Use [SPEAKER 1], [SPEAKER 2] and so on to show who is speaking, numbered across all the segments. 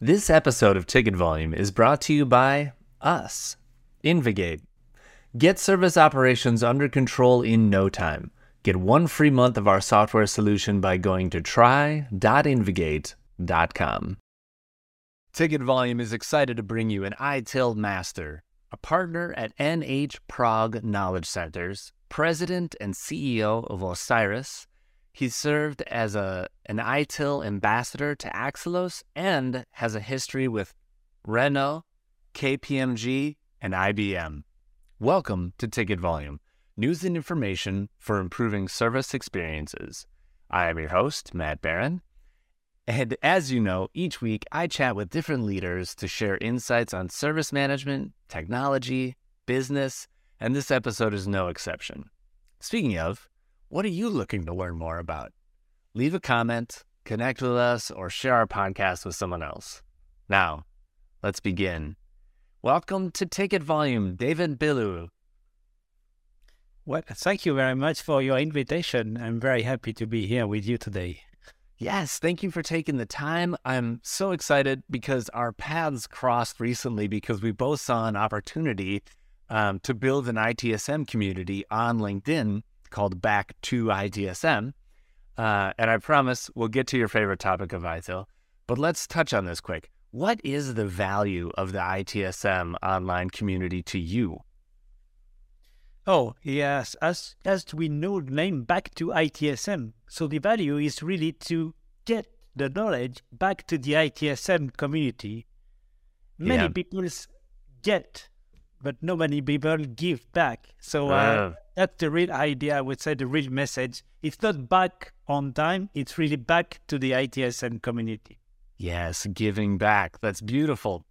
[SPEAKER 1] This episode of Ticket Volume is brought to you by us, InvGate. Get service operations under control in no time. Get one free month of our software solution by going to try.invgate.com. Ticket Volume is excited to bring you an ITIL Master, a partner at NH Prague Knowledge Centers, president and CEO of OCIRIS. He served as a, an ITIL ambassador to Axelos and has a history with Renault, KPMG, and IBM. Welcome to Ticket Volume, news and information for improving service experiences. I am your host, Matt Barron. And as you know, each week I chat with different leaders to share insights on service management, technology, business, and this episode is no exception. Speaking of, what are you looking to learn more about? Leave a comment, connect with us, or share our podcast with someone else. Now, let's begin. Welcome to Ticket Volume, David Billouz.
[SPEAKER 2] Well, thank you very much for your invitation. I'm very happy to be here with you today.
[SPEAKER 1] Yes, thank you for taking the time. I'm so excited because our paths crossed recently because we both saw an opportunity um, to build an ITSM community on LinkedIn called Back to ITSM. Uh, and I promise we'll get to your favorite topic of ITIL. But let's touch on this quick. What is the value of the ITSM online community to you?
[SPEAKER 2] Oh, yes. As, as we know, name back to ITSM. So the value is really to get the knowledge back to the ITSM community. Many yeah. people get, but not many people give back. So uh, uh, that's the real idea. I would say the real message. It's not back on time. It's really back to the ITSM community.
[SPEAKER 1] Yes, giving back. That's beautiful.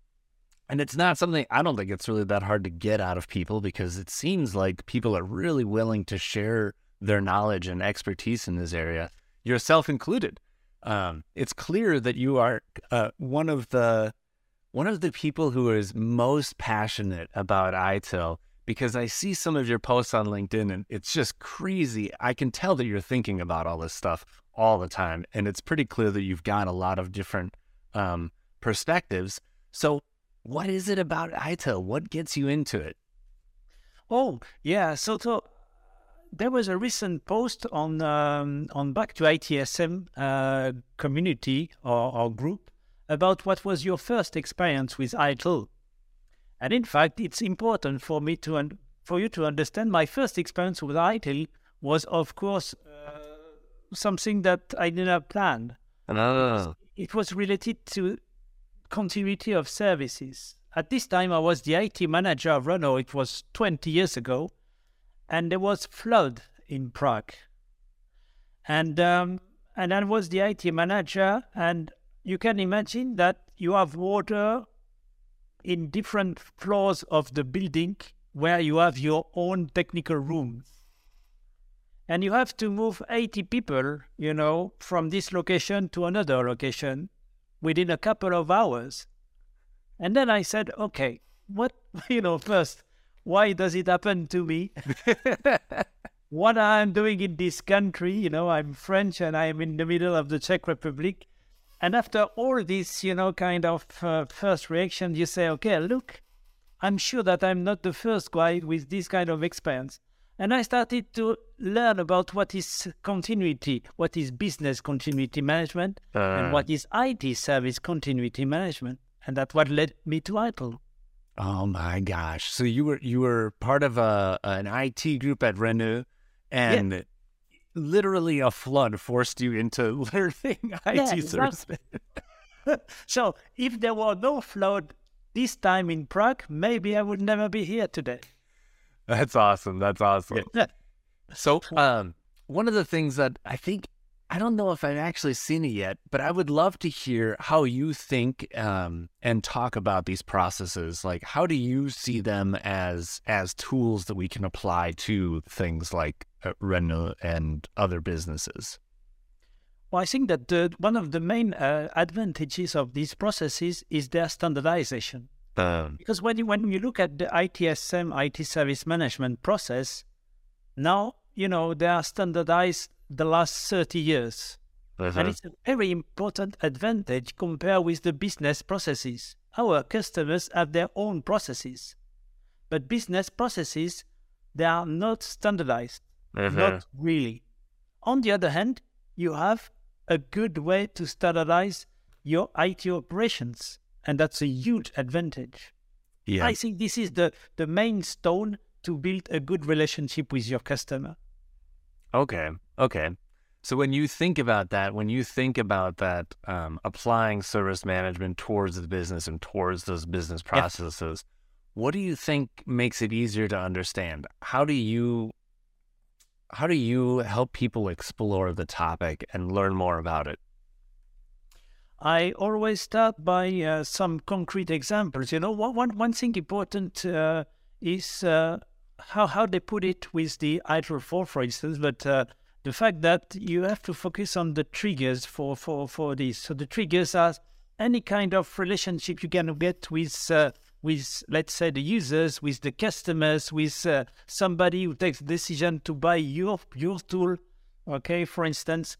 [SPEAKER 1] And it's not something I don't think it's really that hard to get out of people because it seems like people are really willing to share their knowledge and expertise in this area, yourself included. Um, it's clear that you are uh, one of the one of the people who is most passionate about ITIL because I see some of your posts on LinkedIn and it's just crazy. I can tell that you're thinking about all this stuff all the time, and it's pretty clear that you've got a lot of different um, perspectives. So what is it about ITIL? What gets you into it?
[SPEAKER 2] Oh, yeah. So, so there was a recent post on um, on Back to ITSM uh, community or, or, group about what was your first experience with ITIL. And in fact, it's important for me to un- for you to understand my first experience with ITIL was, of course, uh, something that I did not plan.
[SPEAKER 1] Oh.
[SPEAKER 2] It was related to continuity of services. At this time, I was the IT manager of Renault. It was 20 years ago, and there was flood in Prague. And um, and I was the IT manager, and you can imagine that you have water in different floors of the building where you have your own technical room. And you have to move 80 people, you know, from this location to another location within a couple of hours. And then I said, okay, what, you know, first, why does it happen to me? what I'm doing in this country, you know, I'm French and I'm in the middle of the Czech Republic. And after all this, you know, kind of uh, first reaction, you say, okay, look, I'm sure that I'm not the first guy with this kind of experience. And I started to learn about what is continuity, what is business continuity management, uh. and what is IT service continuity management. And that's what led me to ITIL.
[SPEAKER 1] Oh my gosh! So you were you were part of a an IT group at Renault, and yeah. Literally a flood forced you into learning IT yeah, service.
[SPEAKER 2] so if there were no flood this time in Prague, maybe I would never be here today.
[SPEAKER 1] That's awesome. That's awesome. Yeah. So, um, one of the things that I think I don't know if I've actually seen it yet, but I would love to hear how you think um, and talk about these processes. Like, how do you see them as as tools that we can apply to things like uh, Renault and other businesses?
[SPEAKER 2] Well, I think that the, one of the main uh, advantages of these processes is their standardization. Um, because when you, when you look at the ITSM, IT service management process, now, you know, they are standardized the last 30 years. Uh-huh. And it's a very important advantage compared with the business processes. Our customers have their own processes, but business processes, they are not standardized. Uh-huh. Not really. On the other hand, you have a good way to standardize your IT operations, and that's a huge advantage. Yeah. I think this is the, the main stone to build a good relationship with your customer.
[SPEAKER 1] Okay. Okay. So when you think about that, when you think about that, um, applying service management towards the business and towards those business processes, yeah. what do you think makes it easier to understand? How do you how do you help people explore the topic and learn more about it?
[SPEAKER 2] I always start by uh, some concrete examples. You know, one, one, thing important uh, is uh, how, how they put it with the ITIL 4, for instance, but uh, the fact that you have to focus on the triggers for, for, for this. So the triggers are any kind of relationship you can get with uh, with let's say the users, with the customers, with uh, somebody who takes decision to buy your your tool, okay, for instance,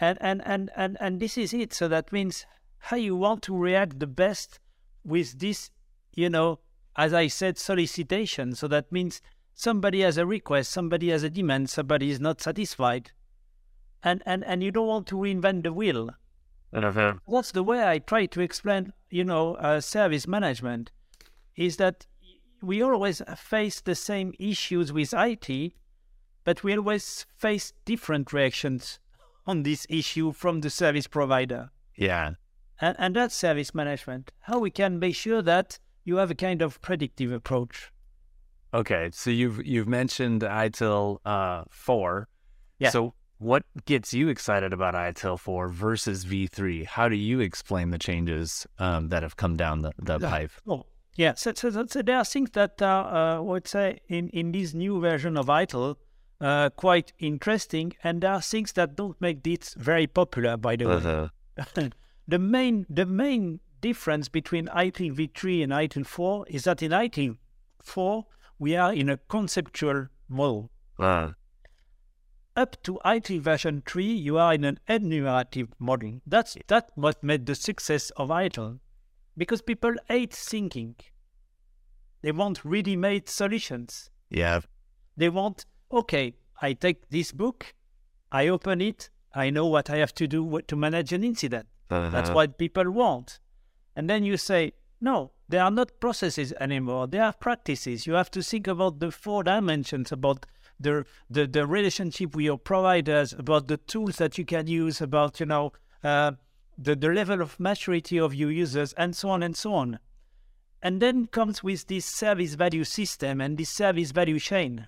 [SPEAKER 2] and and and and and this is it. So that means how you want to react the best with this, you know, as I said, solicitation. So that means somebody has a request, somebody has a demand, somebody is not satisfied, and and and you don't want to reinvent the wheel. That's the way I try to explain, you know, uh, service management is that we always face the same issues with IT, but we always face different reactions on this issue from the service provider.
[SPEAKER 1] Yeah.
[SPEAKER 2] And, and that's service management. How we can make sure that you have a kind of predictive approach.
[SPEAKER 1] Okay, so you've you've mentioned ITIL uh, four.
[SPEAKER 2] Yeah.
[SPEAKER 1] So what gets you excited about ITIL 4 versus V3? How do you explain the changes um, that have come down the, the pipe?
[SPEAKER 2] Oh, yeah. So, so, so, there are things that are, uh, I would say, in, in this new version of ITIL, uh, quite interesting, and there are things that don't make this very popular, by the uh-huh. way. the main the main difference between ITIL V3 and ITIL 4 is that in ITIL 4 we are in a conceptual model. Uh up to ITIL version 3, you are in an enumerative model. That's that what made the success of ITIL. Because people hate thinking. They want ready-made solutions.
[SPEAKER 1] Yeah.
[SPEAKER 2] They want, okay, I take this book, I open it, I know what I have to do to manage an incident. Uh-huh. That's what people want. And then you say, no, they are not processes anymore. They are practices. You have to think about the four dimensions, about the, the, the relationship with your providers, about the tools that you can use, about, you know, uh, the, the level of maturity of your users, and so on and so on. And then comes with this service value system and this service value chain.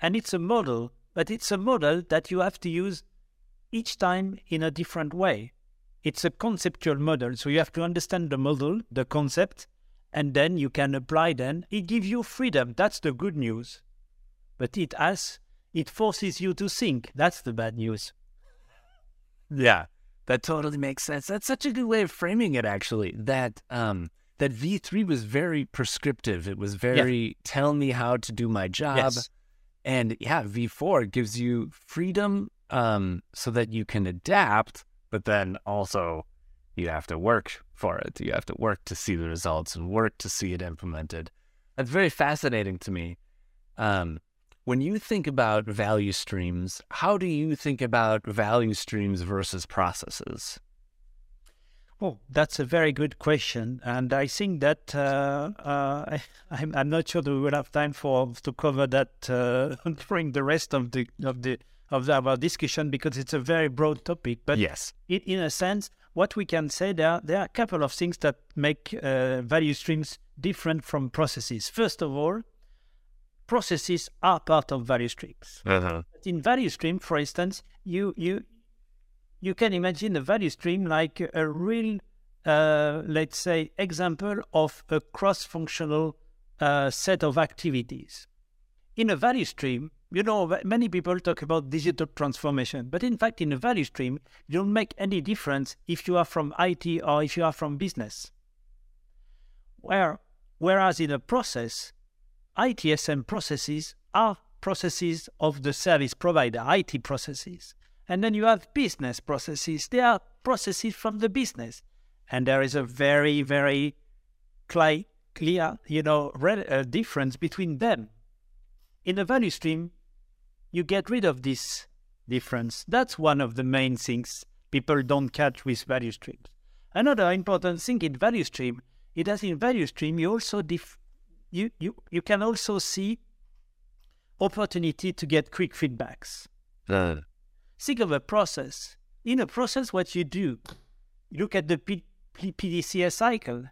[SPEAKER 2] And it's a model, but it's a model that you have to use each time in a different way. It's a conceptual model, so you have to understand the model, the concept, and then you can apply then. It gives you freedom. That's the good news but it has it forces you to think. That's the bad news.
[SPEAKER 1] Yeah, that totally makes sense. That's such a good way of framing it. Actually, that um, that V three was very prescriptive. It was very yeah. tell me how to do my job. Yes. And yeah, V four gives you freedom um, so that you can adapt, but then also you have to work for it. You have to work to see the results and work to see it implemented. That's very fascinating to me. Um, when you think about value streams, how do you think about value streams versus processes?
[SPEAKER 2] Oh, that's a very good question, and I think that uh, uh, I, am not sure that we will have time for to cover that uh, during the rest of the of the of our discussion because it's a very broad topic. But
[SPEAKER 1] yes,
[SPEAKER 2] in, in a sense, what we can say there there are a couple of things that make uh, value streams different from processes. First of all, processes are part of value streams. Uh-huh. In value stream, for instance, you you you can imagine a value stream like a real, uh, let's say, example of a cross-functional uh, set of activities. In a value stream, you know, many people talk about digital transformation, but in fact, in a value stream, you don't make any difference if you are from IT or if you are from business. Where, whereas in a process, ITSM processes are processes of the service provider, IT processes. And then you have business processes. They are processes from the business. And there is a very, very clear, you know, uh, difference between them. In a value stream, you get rid of this difference. That's one of the main things people don't catch with value streams. Another important thing in value stream is that in value stream you also def- you, you you can also see opportunity to get quick feedbacks. Uh. Think of a process. In a process, what you do, you look at the P- P- PDCA cycle.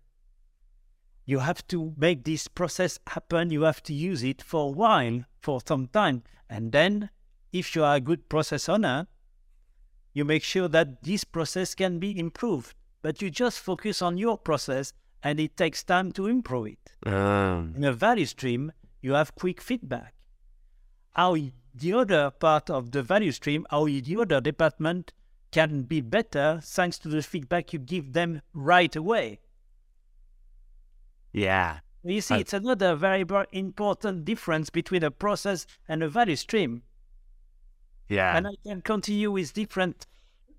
[SPEAKER 2] You have to make this process happen. You have to use it for a while, for some time. And then, if you are a good process owner, you make sure that this process can be improved. But you just focus on your process and it takes time to improve it. Um. In a value stream, you have quick feedback how the other part of the value stream, how the other department can be better thanks to the feedback you give them right away.
[SPEAKER 1] Yeah.
[SPEAKER 2] You see, I... it's another very important difference between a process and a value stream.
[SPEAKER 1] Yeah.
[SPEAKER 2] And I can continue with different,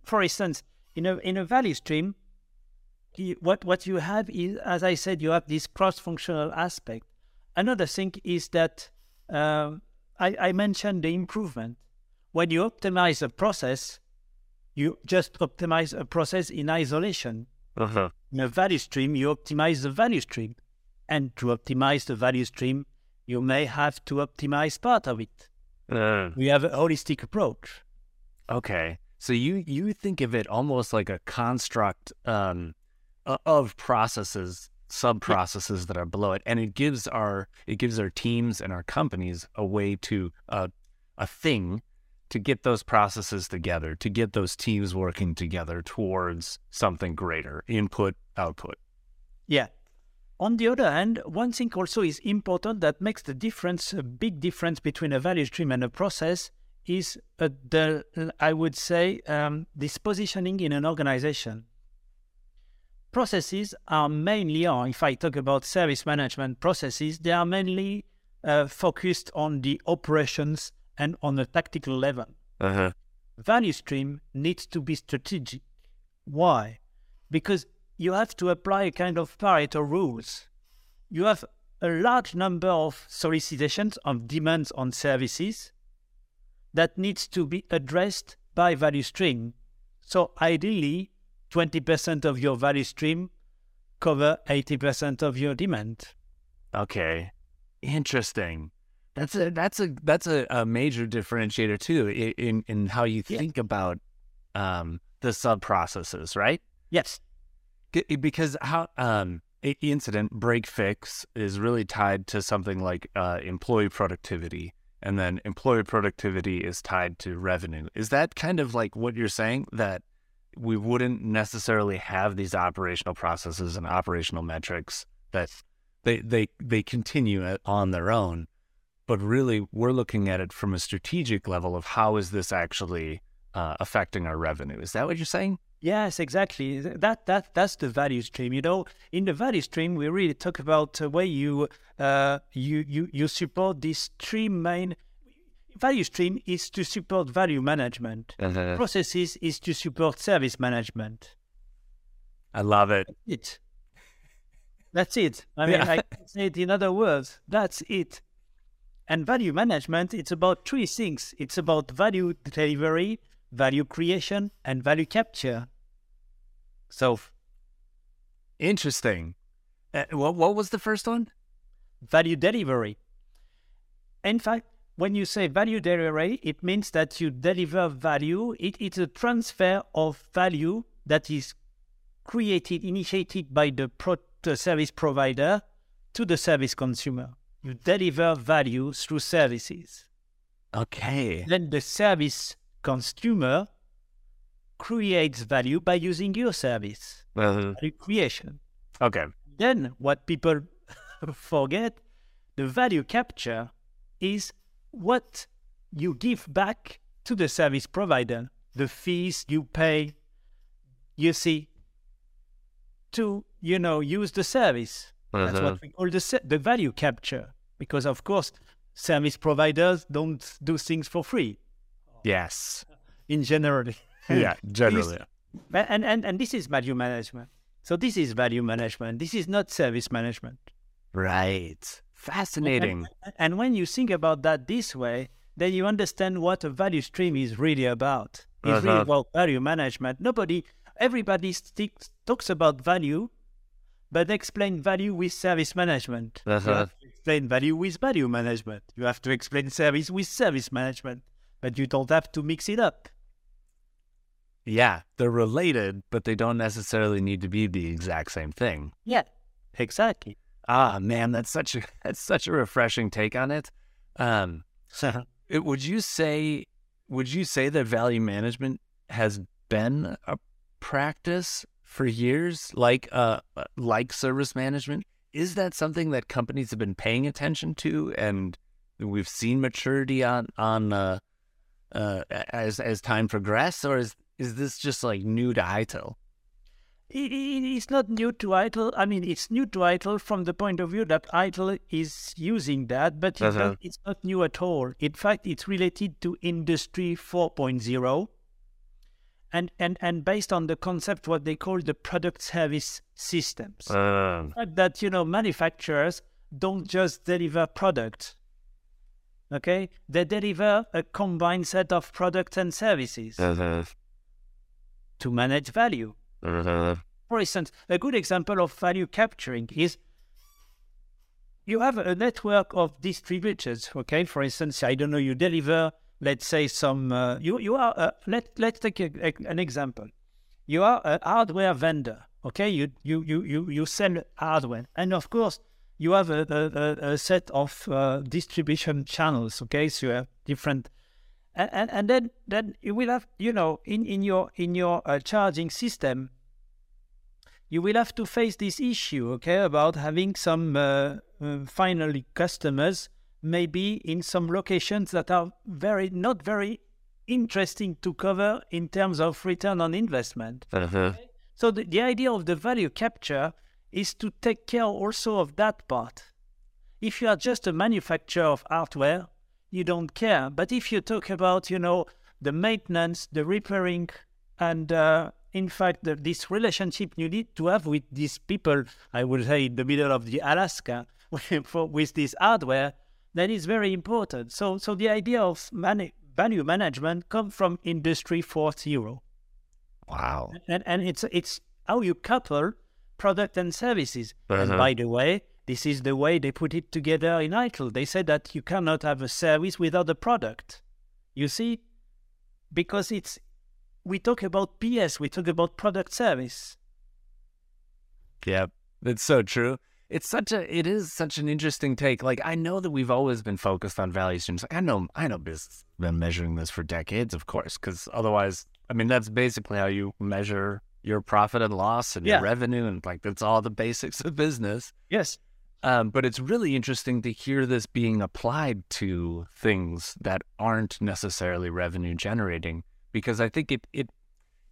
[SPEAKER 2] for instance, in a, in a value stream, what, what you have is, as I said, you have this cross functional aspect. Another thing is that uh, I, I mentioned the improvement. When you optimize a process, you just optimize a process in isolation. Uh-huh. In a value stream, you optimize the value stream. And to optimize the value stream, you may have to optimize part of it. Uh. We have a holistic approach.
[SPEAKER 1] Okay. So you you think of it almost like a construct um, of processes sub processes that are below it, and it gives our it gives our teams and our companies a way to uh, a thing to get those processes together, to get those teams working together towards something greater, input output.
[SPEAKER 2] Yeah. On the other hand, one thing also is important that makes the difference, a big difference between a value stream and a process is uh, the, I would say, um, this positioning in an organization processes are mainly, or if I talk about service management processes, they are mainly uh, focused on the operations and on the tactical level. Uh-huh. Value stream needs to be strategic. Why? Because you have to apply a kind of Pareto rules. You have a large number of solicitations of demands on services that needs to be addressed by value stream. So ideally, 20% of your value stream cover 80% of your demand.
[SPEAKER 1] Okay. Interesting. That's a that's a that's a, a major differentiator too in in how you think yeah. about um, the sub processes, right?
[SPEAKER 2] Yes.
[SPEAKER 1] Because how um, incident break fix is really tied to something like uh, employee productivity, and then employee productivity is tied to revenue. Is that kind of like what you're saying that we wouldn't necessarily have these operational processes and operational metrics that they they they continue on their own but really we're looking at it from a strategic level of how is this actually uh, affecting our revenue is that what you're saying
[SPEAKER 2] yes exactly that that that's the value stream you know in the value stream we really talk about the way you uh, you you you support these three main value stream is to support value management. Uh-huh. Processes is to support service management.
[SPEAKER 1] I love it.
[SPEAKER 2] It. That's it. I mean, yeah. I can say it in other words. That's it. And value management, it's about three things. It's about value delivery, value creation, and value capture. So,
[SPEAKER 1] interesting. Uh, what what was the first one?
[SPEAKER 2] Value delivery. In fact, when you say value delivery, it means that you deliver value. It, It is a transfer of value that is created, initiated by the, pro- the service provider to the service consumer. You deliver value through services.
[SPEAKER 1] Okay.
[SPEAKER 2] Then the service consumer creates value by using your service. Uh-huh. Value creation.
[SPEAKER 1] Okay.
[SPEAKER 2] Then what people forget, the value capture is what you give back to the service provider, the fees you pay, you see, to, you know, use the service. Uh-huh. That's what uh-huh. we call the, the value capture. Because, of course, service providers don't do things for free.
[SPEAKER 1] Yes.
[SPEAKER 2] in general.
[SPEAKER 1] yeah, generally.
[SPEAKER 2] and, and and this is value management. So this is value management. This is not service management.
[SPEAKER 1] Right. Fascinating.
[SPEAKER 2] And, and when you think about that this way, then you understand what a value stream is really about. It's uh-huh. really about value management. Nobody, everybody sticks, talks about value, but explain value with service management.
[SPEAKER 1] Uh-huh. You have
[SPEAKER 2] to explain value with value management. You have to explain service with service management, but you don't have to mix it up.
[SPEAKER 1] Yeah, they're related, but they don't necessarily need to be the exact same thing.
[SPEAKER 2] Yeah, exactly.
[SPEAKER 1] Ah, man, that's such a that's such a refreshing take on it. Um, it, would you say would you say that value management has been a practice for years, like uh, like service management? Is that something that companies have been paying attention to, and we've seen maturity on on uh, uh, as as time progresses, or is is this just like new to ITIL?
[SPEAKER 2] It, it, it's not new to ITIL. I mean, it's new to ITIL from the point of view that ITIL is using that, but uh-huh. it's not new at all. In fact, it's related to Industry 4.0 and, and, and based on the concept, what they call the product service systems. Uh. That, you know, manufacturers don't just deliver products okay they deliver a combined set of products and services uh-huh to manage value. Mm-hmm. For instance, a good example of value capturing is you have a network of distributors. Okay, for instance, I don't know, you deliver, let's say, some. Uh, you you are. Uh, let let's take a, a, an example. You are a hardware vendor. Okay, you you you you you sell hardware, and of course you have a, a, a set of uh, distribution channels. Okay, so you have different and, and, and then then you will have you know in in your in your uh, charging system you will have to face this issue okay about having some uh, uh, finally customers maybe in some locations that are very not very interesting to cover in terms of return on investment. Uh-huh. so the, the idea of the value capture is to take care also of that part. If you are just a manufacturer of hardware you don't care. But if you talk about, you know, the maintenance, the repairing, and uh, in fact, the, this relationship you need to have with these people, I would say, in the middle of the Alaska with this hardware, that is very important. So, so the idea of man- value management comes from Industry 4.0.
[SPEAKER 1] Wow.
[SPEAKER 2] And, and it's, it's how you couple product and services. Uh-huh. And by the way, this is the way they put it together in ITIL. They said that you cannot have a service without a product. You see? Because it's we talk about PS, we talk about product service.
[SPEAKER 1] Yeah, it's so true. It's such a it is such an interesting take. Like I know that we've always been focused on value streams. Like I know I know business been measuring this for decades, of course, because otherwise I mean that's basically how you measure your profit and loss and yeah. your revenue and like that's all the basics of business.
[SPEAKER 2] Yes.
[SPEAKER 1] Um, but it's really interesting to hear this being applied to things that aren't necessarily revenue generating because I think it it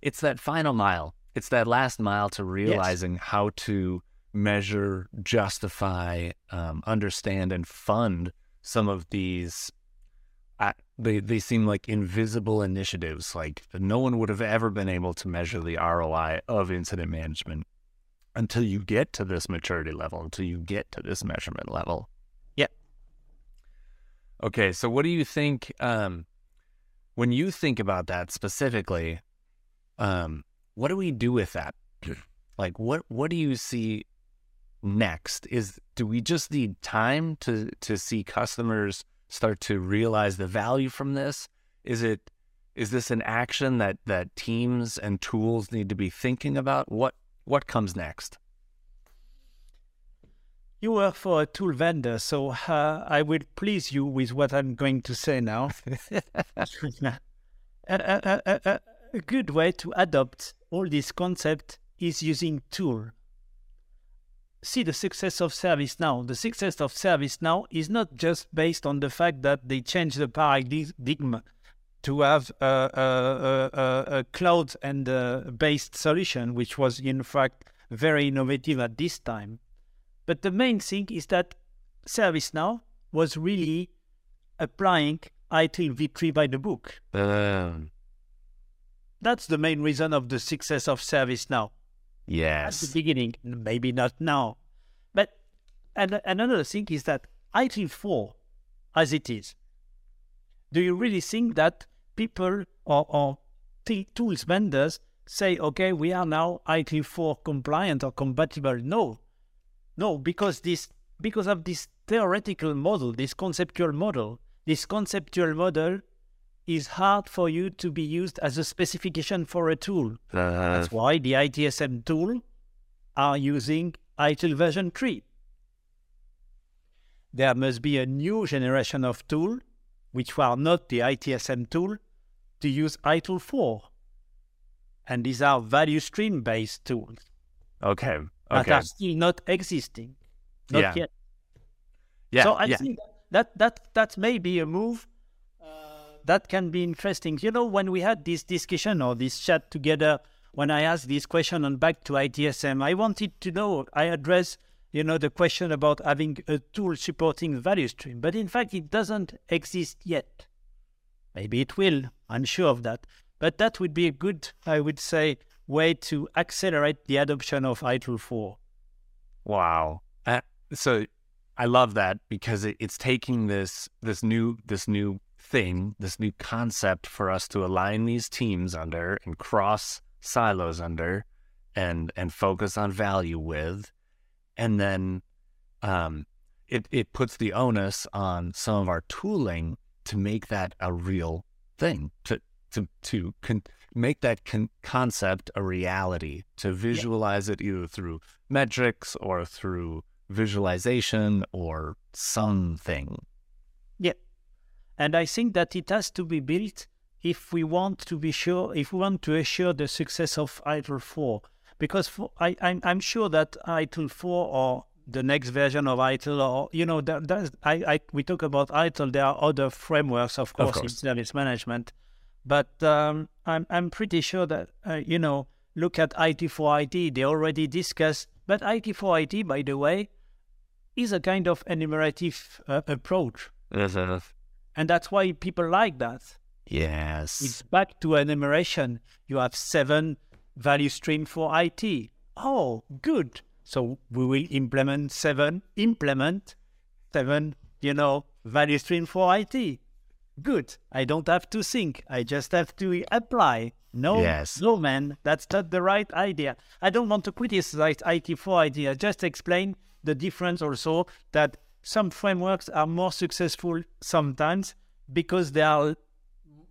[SPEAKER 1] it's that final mile. It's that last mile to realizing yes. how to measure, justify, um, understand, and fund some of these. Uh, they they seem like invisible initiatives. Like no one would have ever been able to measure the ROI of incident management until you get to this maturity level, until you get to this measurement level.
[SPEAKER 2] Yeah.
[SPEAKER 1] Okay, so what do you think um, when you think about that specifically? Um, what do we do with that? like, what what do you see next? Is do we just need time to to see customers start to realize the value from this? Is it is this an action that that teams and tools need to be thinking about? What what comes next?
[SPEAKER 2] You work for a tool vendor, so uh, I will please you with what I'm going to say now. a, a, a, a, good way to adopt all this concept is using tool. See the success of ServiceNow. The success of ServiceNow is not just based on the fact that they changed the paradigm to have a, a, a, a cloud and based solution, which was in fact very innovative at this time. But the main thing is that ServiceNow was really applying ITIL V3 by the book. Um. that's the main reason of the success of ServiceNow.
[SPEAKER 1] Yes.
[SPEAKER 2] At the beginning, maybe not now. But and another thing is that ITIL 4, as it is, do you really think that people or, or t- tools vendors say, okay, we are now ITIL 4 compliant or compatible? No. No, because this because of this theoretical model, this conceptual model, this conceptual model is hard for you to be used as a specification for a tool.
[SPEAKER 1] Uh,
[SPEAKER 2] That's why the ITSM tool are using ITIL version 3. There must be a new generation of tool, which are not the ITSM tool, to use ITIL 4. And these are value stream based tools
[SPEAKER 1] okay.
[SPEAKER 2] that
[SPEAKER 1] Okay.
[SPEAKER 2] are still not existing. Not
[SPEAKER 1] Yeah.
[SPEAKER 2] yet.
[SPEAKER 1] Yeah.
[SPEAKER 2] so I
[SPEAKER 1] yeah.
[SPEAKER 2] think that that that may be a move uh, that can be interesting. You know, when we had this discussion or this chat together, when I asked this question on back to ITSM, I wanted to know. I addressed, you know, the question about having a tool supporting value stream, but in fact, it doesn't exist yet. Maybe it will. I'm sure of that. But that would be a good, I would say, way to accelerate the adoption of ITIL 4.
[SPEAKER 1] Wow. Uh, so I love that because it, it's taking this this new this new thing, this new concept for us to align these teams under and cross silos under and and focus on value with. And then um it, it puts the onus on some of our tooling to make that a real thing, to to to con- make that con- concept a reality, to visualize it either through metrics or through visualization or something.
[SPEAKER 2] Yeah. And I think that it has to be built if we want to be sure, if we want to assure the success of ITIL 4. Because for, I, I'm, I'm sure that ITIL 4 or the next version of ITIL, or, you know, that, that's, I, I, we talk about ITIL, there are other frameworks, of course, in
[SPEAKER 1] course.
[SPEAKER 2] service management. But um, I'm, I'm pretty sure that, uh, you know, look at IT4IT, they already discussed. But IT4IT, by the way, is a kind of enumerative uh, approach. And that's why people like that.
[SPEAKER 1] Yes.
[SPEAKER 2] It's back to enumeration. You have seven value stream for IT. Oh, good. So we will implement seven, implement seven, you know, value stream for IT. Good. I don't have to think. I just have to apply. No,
[SPEAKER 1] Yes.
[SPEAKER 2] no, man, that's not the right idea. I don't want to criticize IT4IT. I just explain the difference also that some frameworks are more successful sometimes because they are,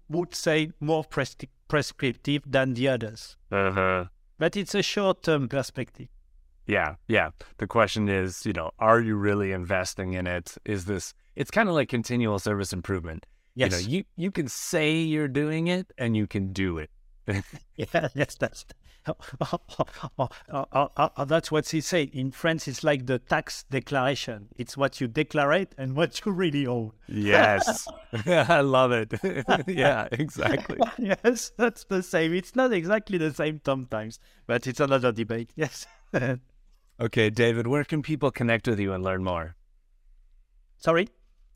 [SPEAKER 2] would say, more prescri- prescriptive than the others.
[SPEAKER 1] Uh-huh.
[SPEAKER 2] But it's a short-term perspective.
[SPEAKER 1] Yeah, yeah. The question is, you know, are you really investing in it? Is this it's kind of like continual service improvement.
[SPEAKER 2] Yes.
[SPEAKER 1] You know, you you can say you're doing it and you can do it.
[SPEAKER 2] Yeah, yes, that's oh, oh, oh, that's what he said. In France, it's like the tax declaration. It's what you declare and what you really own.
[SPEAKER 1] Yes. I love it. yeah, exactly.
[SPEAKER 2] yes, that's the same. It's not exactly the same sometimes, but it's another debate. Yes.
[SPEAKER 1] Okay, David, where can people connect with you and learn more?
[SPEAKER 2] Sorry,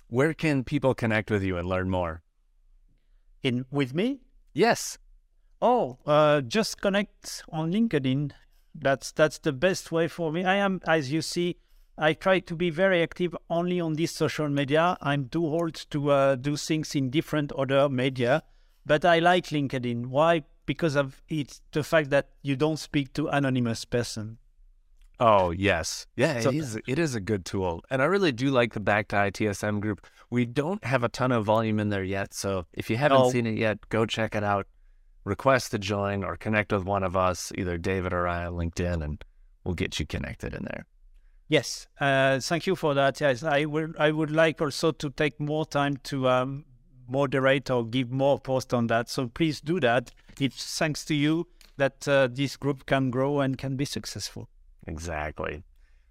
[SPEAKER 1] Where can people connect with you and learn more?
[SPEAKER 2] in with me?
[SPEAKER 1] Yes.
[SPEAKER 2] Oh, uh, just connect on LinkedIn. That's that's the best way for me. I am, as you see, I try to be very active only on this social media. I'm too old to uh, do things in different other media, but I like LinkedIn. Why? Because of it's the fact that you don't speak to anonymous person.
[SPEAKER 1] Oh yes, yeah.
[SPEAKER 2] So-
[SPEAKER 1] it is. It is a good tool, and I really do like the Back to ITSM group. We don't have a ton of volume in there yet, so if you haven't
[SPEAKER 2] No.
[SPEAKER 1] seen it yet, go check it out. Request to join or connect with one of us, either David or I on LinkedIn, and we'll get you connected in there.
[SPEAKER 2] Yes, uh, thank you for that. Yes, I would I would like also to take more time to um, moderate or give more post on that. So please do that. It's thanks to you that uh, this group can grow and can be successful.
[SPEAKER 1] Exactly.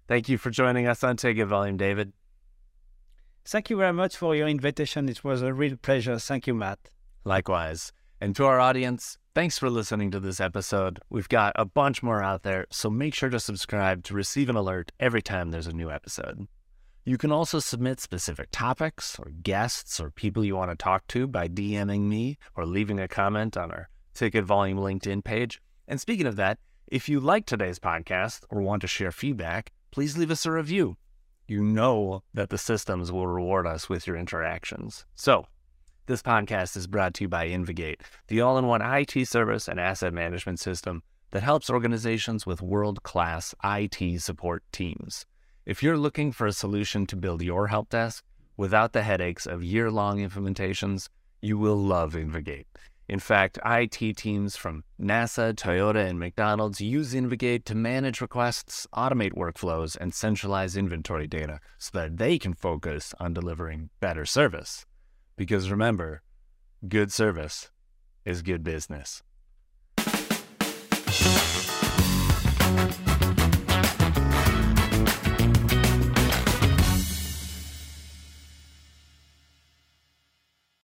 [SPEAKER 1] Thank you for joining us on Take It Volume, David.
[SPEAKER 2] Thank you very much for your invitation. It was a real pleasure. Thank you, Matt.
[SPEAKER 1] Likewise. And to our audience, thanks for listening to this episode. We've got a bunch more out there, so make sure to subscribe to receive an alert every time there's a new episode. You can also submit specific topics or guests or people you want to talk to by DMing me or leaving a comment on our Ticket Volume LinkedIn page. And speaking of that, if you like today's podcast or want to share feedback, please leave us a review. You know that the systems will reward us with your interactions. So, this podcast is brought to you by InvGate, the all in one IT service and asset management system that helps organizations with world class IT support teams. If you're looking for a solution to build your help desk without the headaches of year long implementations, you will love InvGate. In fact, IT teams from NASA, Toyota, and McDonald's use InvGate to manage requests, automate workflows, and centralize inventory data so that they can focus on delivering better service. Because remember, good service is good business.